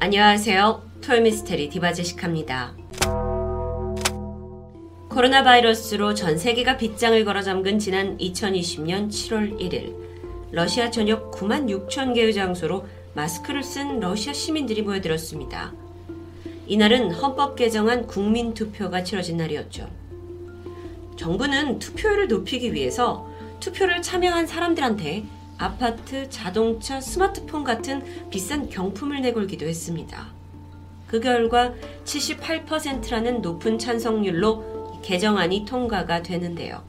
안녕하세요. 토요미스테리 디바제식합니다. 코로나 바이러스로 전 세계가 빗장을 걸어 잠근 지난 2020년 7월 1일 러시아 전역 9만 6천 개의 장소로 마스크를 쓴 러시아 시민들이 모여들었습니다. 이날은 헌법 개정안 국민 투표가 치러진 날이었죠. 정부는 투표율을 높이기 위해서 투표를 참여한 사람들한테 아파트, 자동차, 스마트폰 같은 비싼 경품을 내걸기도 했습니다. 그 결과 78%라는 높은 찬성률로 개정안이 통과가 되는데요.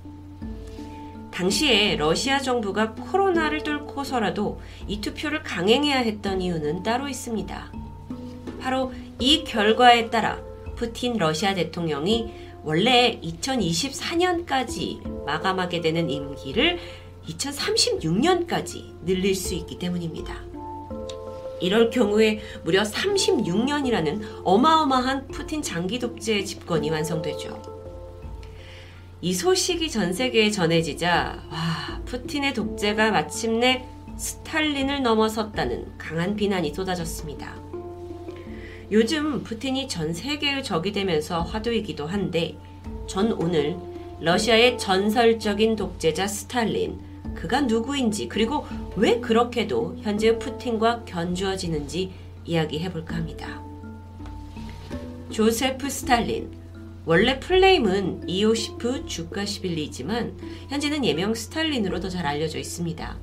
당시에 러시아 정부가 코로나를 뚫고서라도 이 투표를 강행해야 했던 이유는 따로 있습니다. 바로 이 결과에 따라 푸틴 러시아 대통령이 원래 2024년까지 마감하게 되는 임기를 2036년까지 늘릴 수 있기 때문입니다. 이럴 경우에 무려 36년이라는 어마어마한 푸틴 장기 독재의 집권이 완성되죠. 이 소식이 전 세계에 전해지자 와, 푸틴의 독재가 마침내 스탈린을 넘어섰다는 강한 비난이 쏟아졌습니다. 요즘 푸틴이 전 세계의 적이 되면서 화두이기도 한데 전 오늘 러시아의 전설적인 독재자 스탈린 그가 누구인지 그리고 왜 그렇게도 현재 푸틴과 견주어지는지 이야기해 볼까 합니다. 조세프 스탈린 원래 플레임은 이오시프 주가시빌리지만 현재는 예명 스탈린으로 더 잘 알려져 있습니다.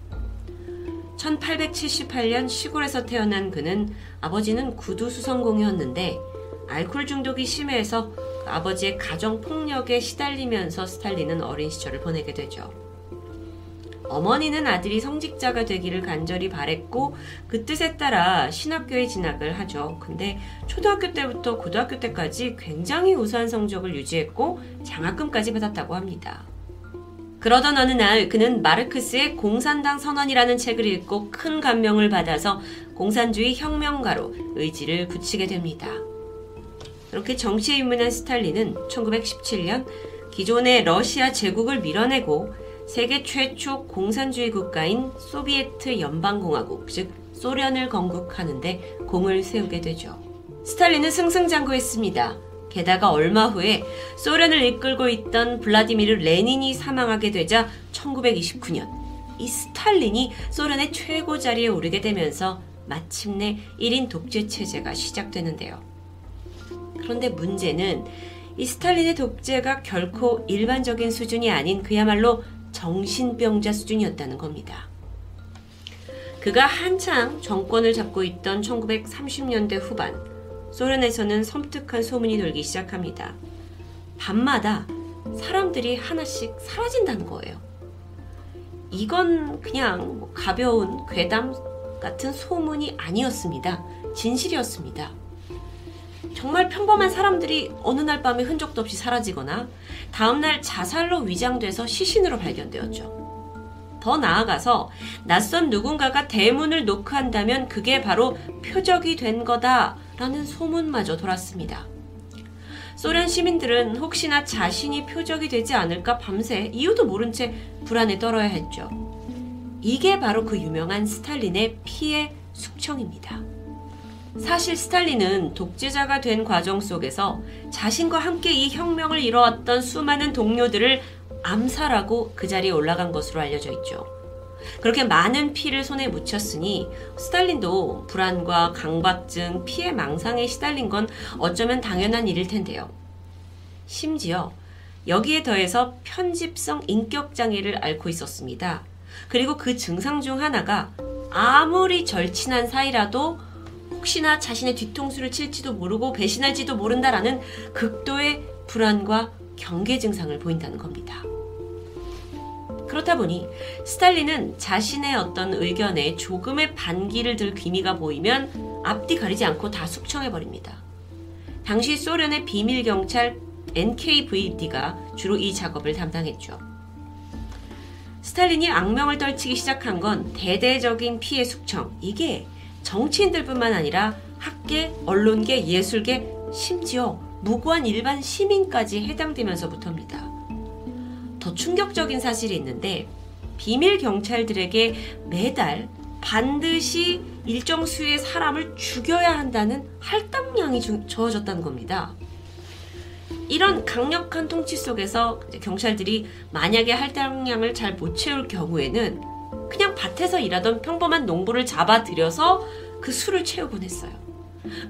1878년 시골에서 태어난 그는 아버지는 구두 수성공이었는데 알코올 중독이 심해서 그 아버지의 가정 폭력에 시달리면서 스탈린은 어린 시절을 보내게 되죠. 어머니는 아들이 성직자가 되기를 간절히 바랬고 그 뜻에 따라 신학교에 진학을 하죠. 근데 초등학교 때부터 고등학교 때까지 굉장히 우수한 성적을 유지했고 장학금까지 받았다고 합니다. 그러던 어느 날 그는 마르크스의 공산당 선언이라는 책을 읽고 큰 감명을 받아서 공산주의 혁명가로 의지를 굳히게 됩니다. 그렇게 정치에 입문한 스탈린은 1917년 기존의 러시아 제국을 밀어내고 세계 최초 공산주의 국가인 소비에트 연방공화국, 즉 소련을 건국하는데 공을 세우게 되죠. 스탈린은 승승장구했습니다. 게다가 얼마 후에 소련을 이끌고 있던 블라디미르 레닌이 사망하게 되자 1929년 이 스탈린이 소련의 최고 자리에 오르게 되면서 마침내 1인 독재 체제가 시작되는데요. 그런데 문제는 이 스탈린의 독재가 결코 일반적인 수준이 아닌 그야말로 정신병자 수준이었다는 겁니다. 그가 한창 정권을 잡고 있던 1930년대 후반, 소련에서는 섬뜩한 소문이 돌기 시작합니다. 밤마다 사람들이 하나씩 사라진다는 거예요. 이건 그냥 뭐 가벼운 괴담 같은 소문이 아니었습니다. 진실이었습니다. 정말 평범한 사람들이 어느 날 밤에 흔적도 없이 사라지거나 다음날 자살로 위장돼서 시신으로 발견되었죠. 더 나아가서 낯선 누군가가 대문을 노크한다면 그게 바로 표적이 된 거다라는 소문마저 돌았습니다. 소련 시민들은 혹시나 자신이 표적이 되지 않을까 밤새 이유도 모른 채 불안에 떨어야 했죠. 이게 바로 그 유명한 스탈린의 피해 숙청입니다. 사실 스탈린은 독재자가 된 과정 속에서 자신과 함께 이 혁명을 이뤄왔던 수많은 동료들을 암살하고 그 자리에 올라간 것으로 알려져 있죠. 그렇게 많은 피를 손에 묻혔으니 스탈린도 불안과 강박증, 피해 망상에 시달린 건 어쩌면 당연한 일일 텐데요. 심지어 여기에 더해서 편집성 인격 장애를 앓고 있었습니다. 그리고 그 증상 중 하나가 아무리 절친한 사이라도 혹시나 자신의 뒤통수를 칠지도 모르고 배신할지도 모른다라는 극도의 불안과 경계 증상을 보인다는 겁니다. 그렇다 보니 스탈린은 자신의 어떤 의견에 조금의 반기를 들 기미가 보이면 앞뒤 가리지 않고 다 숙청해 버립니다. 당시 소련의 비밀 경찰 NKVD가 주로 이 작업을 담당했죠. 스탈린이 악명을 떨치기 시작한 건 대대적인 피해 숙청. 이게 정치인들뿐만 아니라 학계, 언론계, 예술계, 심지어 무고한 일반 시민까지 해당되면서부터입니다. 더 충격적인 사실이 있는데 비밀 경찰들에게 매달 반드시 일정 수의 사람을 죽여야 한다는 할당량이 저어졌다는 겁니다. 이런 강력한 통치 속에서 경찰들이 만약에 할당량을 잘 못 채울 경우에는 그냥 밭에서 일하던 평범한 농부를 잡아들여서 그 수를 채우곤 했어요.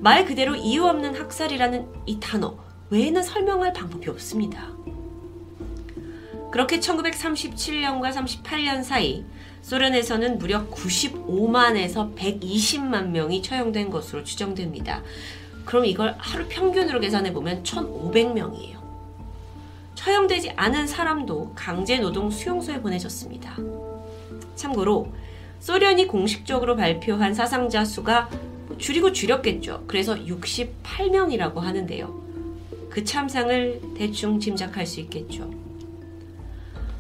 말 그대로 이유 없는 학살이라는 이 단어 외에는 설명할 방법이 없습니다. 그렇게 1937년과 38년 사이 소련에서는 무려 95만에서 120만 명이 처형된 것으로 추정됩니다. 그럼 이걸 하루 평균으로 계산해 보면 1,500명이에요. 처형되지 않은 사람도 강제 노동 수용소에 보내졌습니다. 참고로 소련이 공식적으로 발표한 사상자 수가 줄이고 줄였겠죠. 그래서 68명이라고 하는데요. 그 참상을 대충 짐작할 수 있겠죠.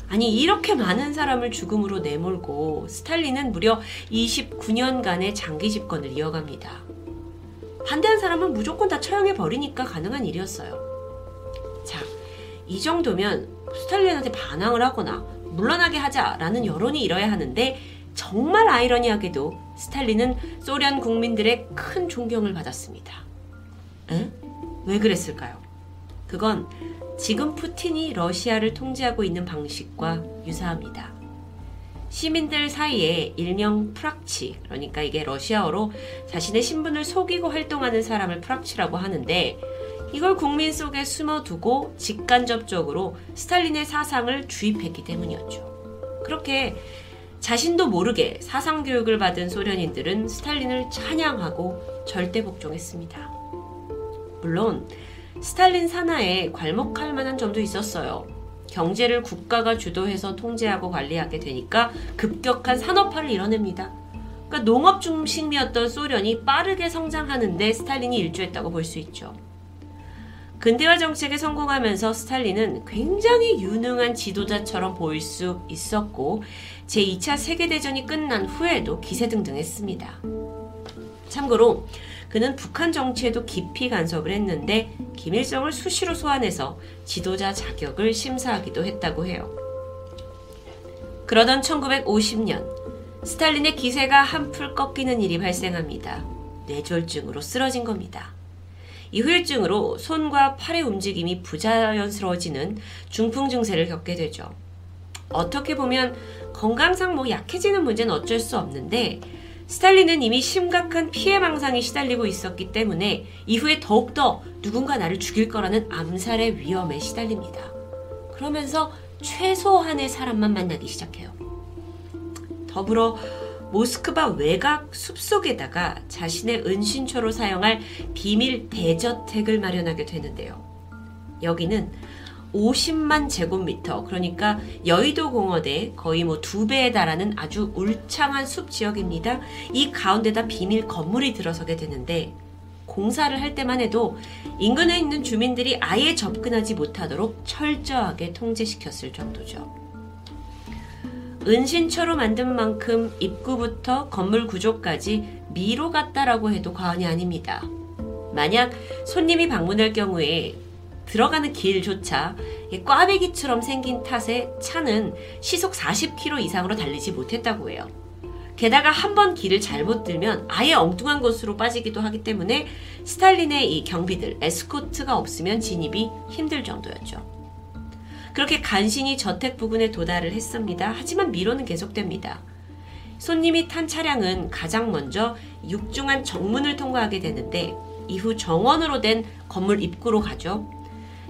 아니, 이렇게 많은 사람을 죽음으로 내몰고 스탈린은 무려 29년간의 장기 집권을 이어갑니다. 반대한 사람은 무조건 다 처형해 버리니까 가능한 일이었어요. 자, 이 정도면 스탈린한테 반항을 하거나 물러나게 하자라는 여론이 일어야 하는데 정말 아이러니하게도 스탈린은 소련 국민들의 큰 존경을 받았습니다. 에? 왜 그랬을까요? 그건 지금 푸틴이 러시아를 통제하고 있는 방식과 유사합니다. 시민들 사이에 일명 프락치, 그러니까 이게 러시아어로 자신의 신분을 속이고 활동하는 사람을 프락치라고 하는데 이걸 국민 속에 심어두고 직간접적으로 스탈린의 사상을 주입했기 때문이었죠. 그렇게 자신도 모르게 사상 교육을 받은 소련인들은 스탈린을 찬양하고 절대 복종했습니다. 물론 스탈린 산하에 괄목할 만한 점도 있었어요. 경제를 국가가 주도해서 통제하고 관리하게 되니까 급격한 산업화를 이뤄냅니다. 그러니까 농업 중심이었던 소련이 빠르게 성장하는데 스탈린이 일조했다고 볼 수 있죠. 근대화 정책에 성공하면서 스탈린은 굉장히 유능한 지도자처럼 보일 수 있었고 제2차 세계대전이 끝난 후에도 기세등등했습니다. 참고로 그는 북한 정치에도 깊이 간섭을 했는데 김일성을 수시로 소환해서 지도자 자격을 심사하기도 했다고 해요. 그러던 1950년 스탈린의 기세가 한풀 꺾이는 일이 발생합니다. 뇌졸중으로 쓰러진 겁니다. 이 후유증으로 손과 팔의 움직임이 부자연스러워지는 중풍 증세를 겪게 되죠. 어떻게 보면 건강상 뭐 약해지는 문제는 어쩔 수 없는데 스탈린은 이미 심각한 피해 망상에 시달리고 있었기 때문에 이후에 더욱더 누군가 나를 죽일 거라는 암살의 위험에 시달립니다. 그러면서 최소한의 사람만 만나기 시작해요. 더불어 모스크바 외곽 숲속에다가 자신의 은신처로 사용할 비밀 대저택을 마련하게 되는데요. 여기는 50만 제곱미터, 그러니까 여의도 공원의 거의 뭐 두 배에 달하는 아주 울창한 숲 지역입니다. 이 가운데다 비밀 건물이 들어서게 되는데 공사를 할 때만 해도 인근에 있는 주민들이 아예 접근하지 못하도록 철저하게 통제시켰을 정도죠. 은신처로 만든 만큼 입구부터 건물 구조까지 미로 같다라고 해도 과언이 아닙니다. 만약 손님이 방문할 경우에 들어가는 길조차 꽈배기처럼 생긴 탓에 차는 시속 40km 이상으로 달리지 못했다고 해요. 게다가 한 번 길을 잘못 들면 아예 엉뚱한 곳으로 빠지기도 하기 때문에 스탈린의 이 경비들, 에스코트가 없으면 진입이 힘들 정도였죠. 그렇게 간신히 저택 부근에 도달을 했습니다. 하지만 미로는 계속됩니다. 손님이 탄 차량은 가장 먼저 육중한 정문을 통과하게 되는데 이후 정원으로 된 건물 입구로 가죠.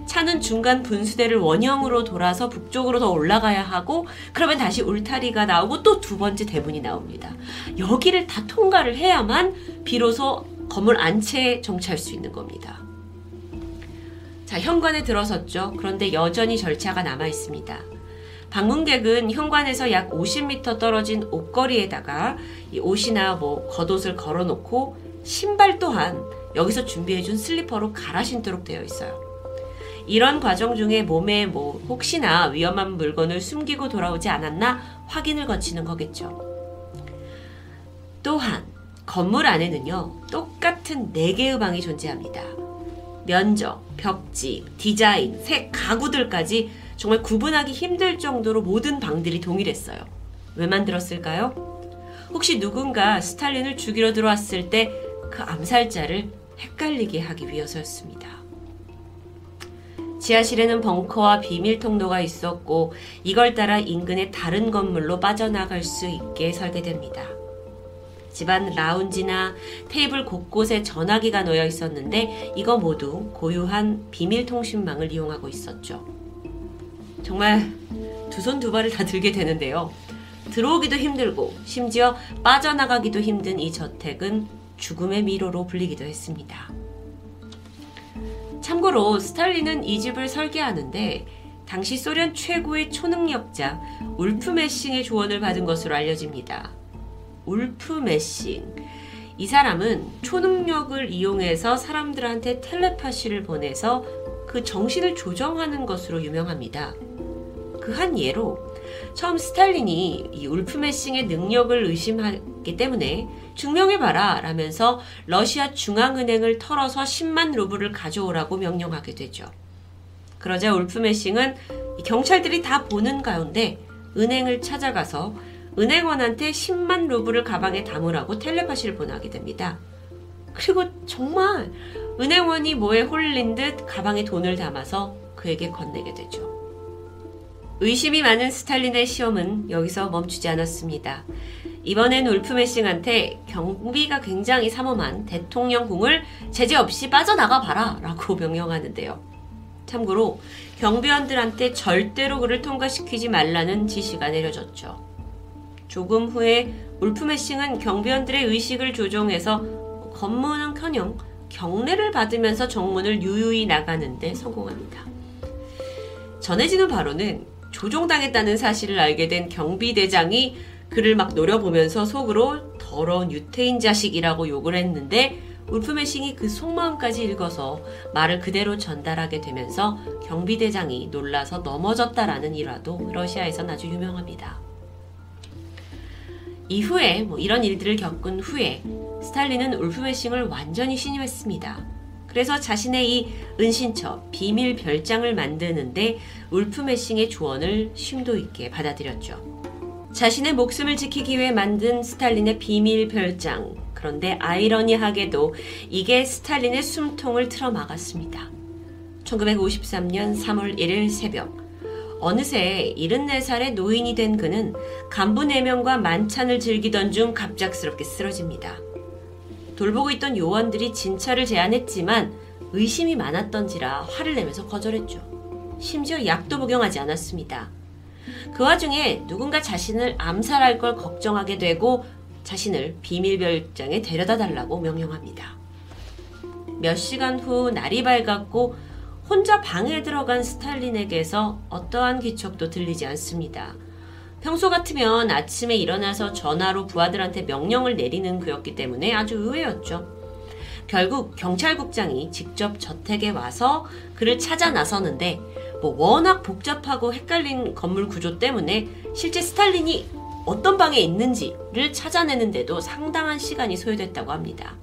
차는 중간 분수대를 원형으로 돌아서 북쪽으로 더 올라가야 하고 그러면 다시 울타리가 나오고 또 두 번째 대문이 나옵니다. 여기를 다 통과를 해야만 비로소 건물 안채에 정차할 수 있는 겁니다. 자, 현관에 들어섰죠. 그런데 여전히 절차가 남아 있습니다. 방문객은 현관에서 약 50m 떨어진 옷걸이에다가 이 옷이나 뭐 겉옷을 걸어놓고 신발 또한 여기서 준비해준 슬리퍼로 갈아 신도록 되어 있어요. 이런 과정 중에 몸에 뭐 혹시나 위험한 물건을 숨기고 돌아오지 않았나 확인을 거치는 거겠죠. 또한 건물 안에는요, 똑같은 4개의 방이 존재합니다. 면적, 벽지, 디자인, 색, 가구들까지 정말 구분하기 힘들 정도로 모든 방들이 동일했어요. 왜 만들었을까요? 혹시 누군가 스탈린을 죽이러 들어왔을 때 그 암살자를 헷갈리게 하기 위해서였습니다. 지하실에는 벙커와 비밀 통로가 있었고 이걸 따라 인근의 다른 건물로 빠져나갈 수 있게 설계됩니다. 집안 라운지나 테이블 곳곳에 전화기가 놓여 있었는데 이거 모두 고유한 비밀 통신망을 이용하고 있었죠. 정말 두 손 두 발을 다 들게 되는데요. 들어오기도 힘들고 심지어 빠져나가기도 힘든 이 저택은 죽음의 미로로 불리기도 했습니다. 참고로 스탈린은 이 집을 설계하는데 당시 소련 최고의 초능력자 울프 메싱의 조언을 받은 것으로 알려집니다. 울프 메싱. 이 사람은 초능력을 이용해서 사람들한테 텔레파시를 보내서 그 정신을 조정하는 것으로 유명합니다. 그 한 예로 처음 스탈린이 이 울프 메싱의 능력을 의심하기 때문에 증명해봐라 라면서 러시아 중앙은행을 털어서 10만 루블을 가져오라고 명령하게 되죠. 그러자 울프 메싱은 경찰들이 다 보는 가운데 은행을 찾아가서 은행원한테 10만 루블을 가방에 담으라고 텔레파시를 보내게 됩니다. 그리고 정말 은행원이 뭐에 홀린 듯 가방에 돈을 담아서 그에게 건네게 되죠. 의심이 많은 스탈린의 시험은 여기서 멈추지 않았습니다. 이번엔 울프 메싱한테 경비가 굉장히 삼엄한 대통령궁을 제재 없이 빠져나가 봐라 라고 명령하는데요. 참고로 경비원들한테 절대로 그를 통과시키지 말라는 지시가 내려졌죠. 조금 후에 울프 메싱은 경비원들의 의식을 조종해서 검문은 커녕 경례를 받으면서 정문을 유유히 나가는데 성공합니다. 전해지는 바로는 조종당했다는 사실을 알게 된 경비대장이 그를 막 노려보면서 속으로 더러운 유태인 자식이라고 욕을 했는데 울프메싱이 그 속마음까지 읽어서 말을 그대로 전달하게 되면서 경비대장이 놀라서 넘어졌다라는 일화도 러시아에선 아주 유명합니다. 이후에 뭐 이런 일들을 겪은 후에 스탈린은 울프 메싱을 완전히 신임했습니다. 그래서 자신의 이 은신처 비밀 별장을 만드는데 울프 메싱의 조언을 심도 있게 받아들였죠. 자신의 목숨을 지키기 위해 만든 스탈린의 비밀 별장. 그런데 아이러니하게도 이게 스탈린의 숨통을 틀어 막았습니다. 1953년 3월 1일 새벽. 어느새 74살의 노인이 된 그는 간부 4명과 만찬을 즐기던 중 갑작스럽게 쓰러집니다. 돌보고 있던 요원들이 진찰을 제안했지만 의심이 많았던지라 화를 내면서 거절했죠. 심지어 약도 복용하지 않았습니다. 그 와중에 누군가 자신을 암살할 걸 걱정하게 되고 자신을 비밀별장에 데려다 달라고 명령합니다. 몇 시간 후 날이 밝았고 혼자 방에 들어간 스탈린에게서 어떠한 기척도 들리지 않습니다. 평소 같으면 아침에 일어나서 전화로 부하들한테 명령을 내리는 그였기 때문에 아주 의외였죠. 결국 경찰국장이 직접 저택에 와서 그를 찾아 나서는데 뭐 워낙 복잡하고 헷갈린 건물 구조 때문에 실제 스탈린이 어떤 방에 있는지를 찾아내는데도 상당한 시간이 소요됐다고 합니다.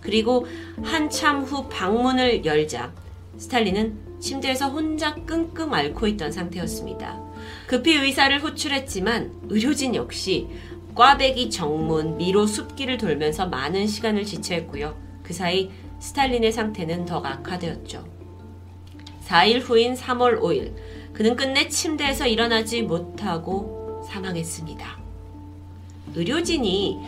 그리고 한참 후 방문을 열자 스탈린은 침대에서 혼자 끙끙 앓고 있던 상태였습니다. 급히 의사를 호출했지만 의료진 역시 꽈배기 정문, 미로 숲길을 돌면서 많은 시간을 지체했고요. 그 사이 스탈린의 상태는 더 악화되었죠. 4일 후인 3월 5일 그는 끝내 침대에서 일어나지 못하고 사망했습니다. 의료진이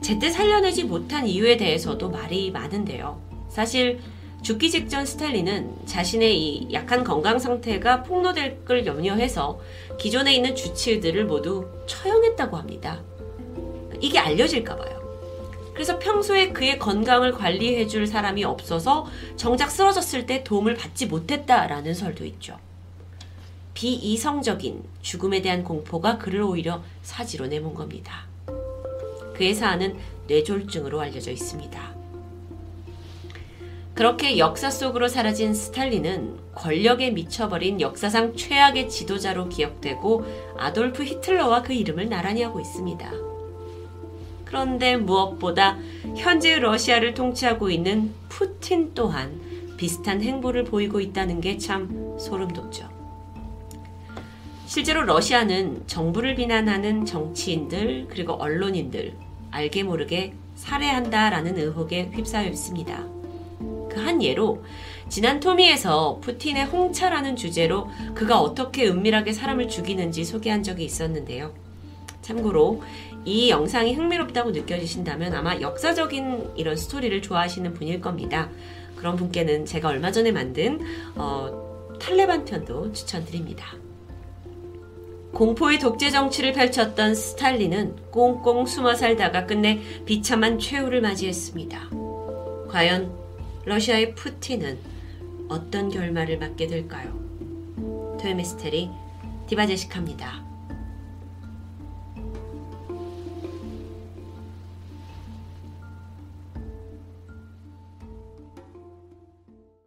제때 살려내지 못한 이유에 대해서도 말이 많은데요. 사실 죽기 직전 스탈린은 자신의 이 약한 건강 상태가 폭로될 걸 염려해서 기존에 있는 주치의들을 모두 처형했다고 합니다. 이게 알려질까봐요. 그래서 평소에 그의 건강을 관리해 줄 사람이 없어서 정작 쓰러졌을 때 도움을 받지 못했다라는 설도 있죠. 비이성적인 죽음에 대한 공포가 그를 오히려 사지로 내몬 겁니다. 그의 사안은 뇌졸중으로 알려져 있습니다. 그렇게 역사 속으로 사라진 스탈린은 권력에 미쳐버린 역사상 최악의 지도자로 기억되고 아돌프 히틀러와 그 이름을 나란히 하고 있습니다. 그런데 무엇보다 현재 러시아를 통치하고 있는 푸틴 또한 비슷한 행보를 보이고 있다는 게 참 소름 돋죠. 실제로 러시아는 정부를 비난하는 정치인들 그리고 언론인들 알게 모르게 살해한다라는 의혹에 휩싸여 있습니다. 그 한 예로 지난 토미에서 푸틴의 홍차라는 주제로 그가 어떻게 은밀하게 사람을 죽이는지 소개한 적이 있었는데요. 참고로 이 영상이 흥미롭다고 느껴지신다면 아마 역사적인 이런 스토리를 좋아하시는 분일 겁니다. 그런 분께는 제가 얼마 전에 만든 어, 탈레반 편도 추천드립니다. 공포의 독재 정치를 펼쳤던 스탈린은 꽁꽁 숨어 살다가 끝내 비참한 최후를 맞이했습니다. 과연 러시아의 푸틴은 어떤 결말을 맞게 될까요? 토요미스테리 디바제식합니다.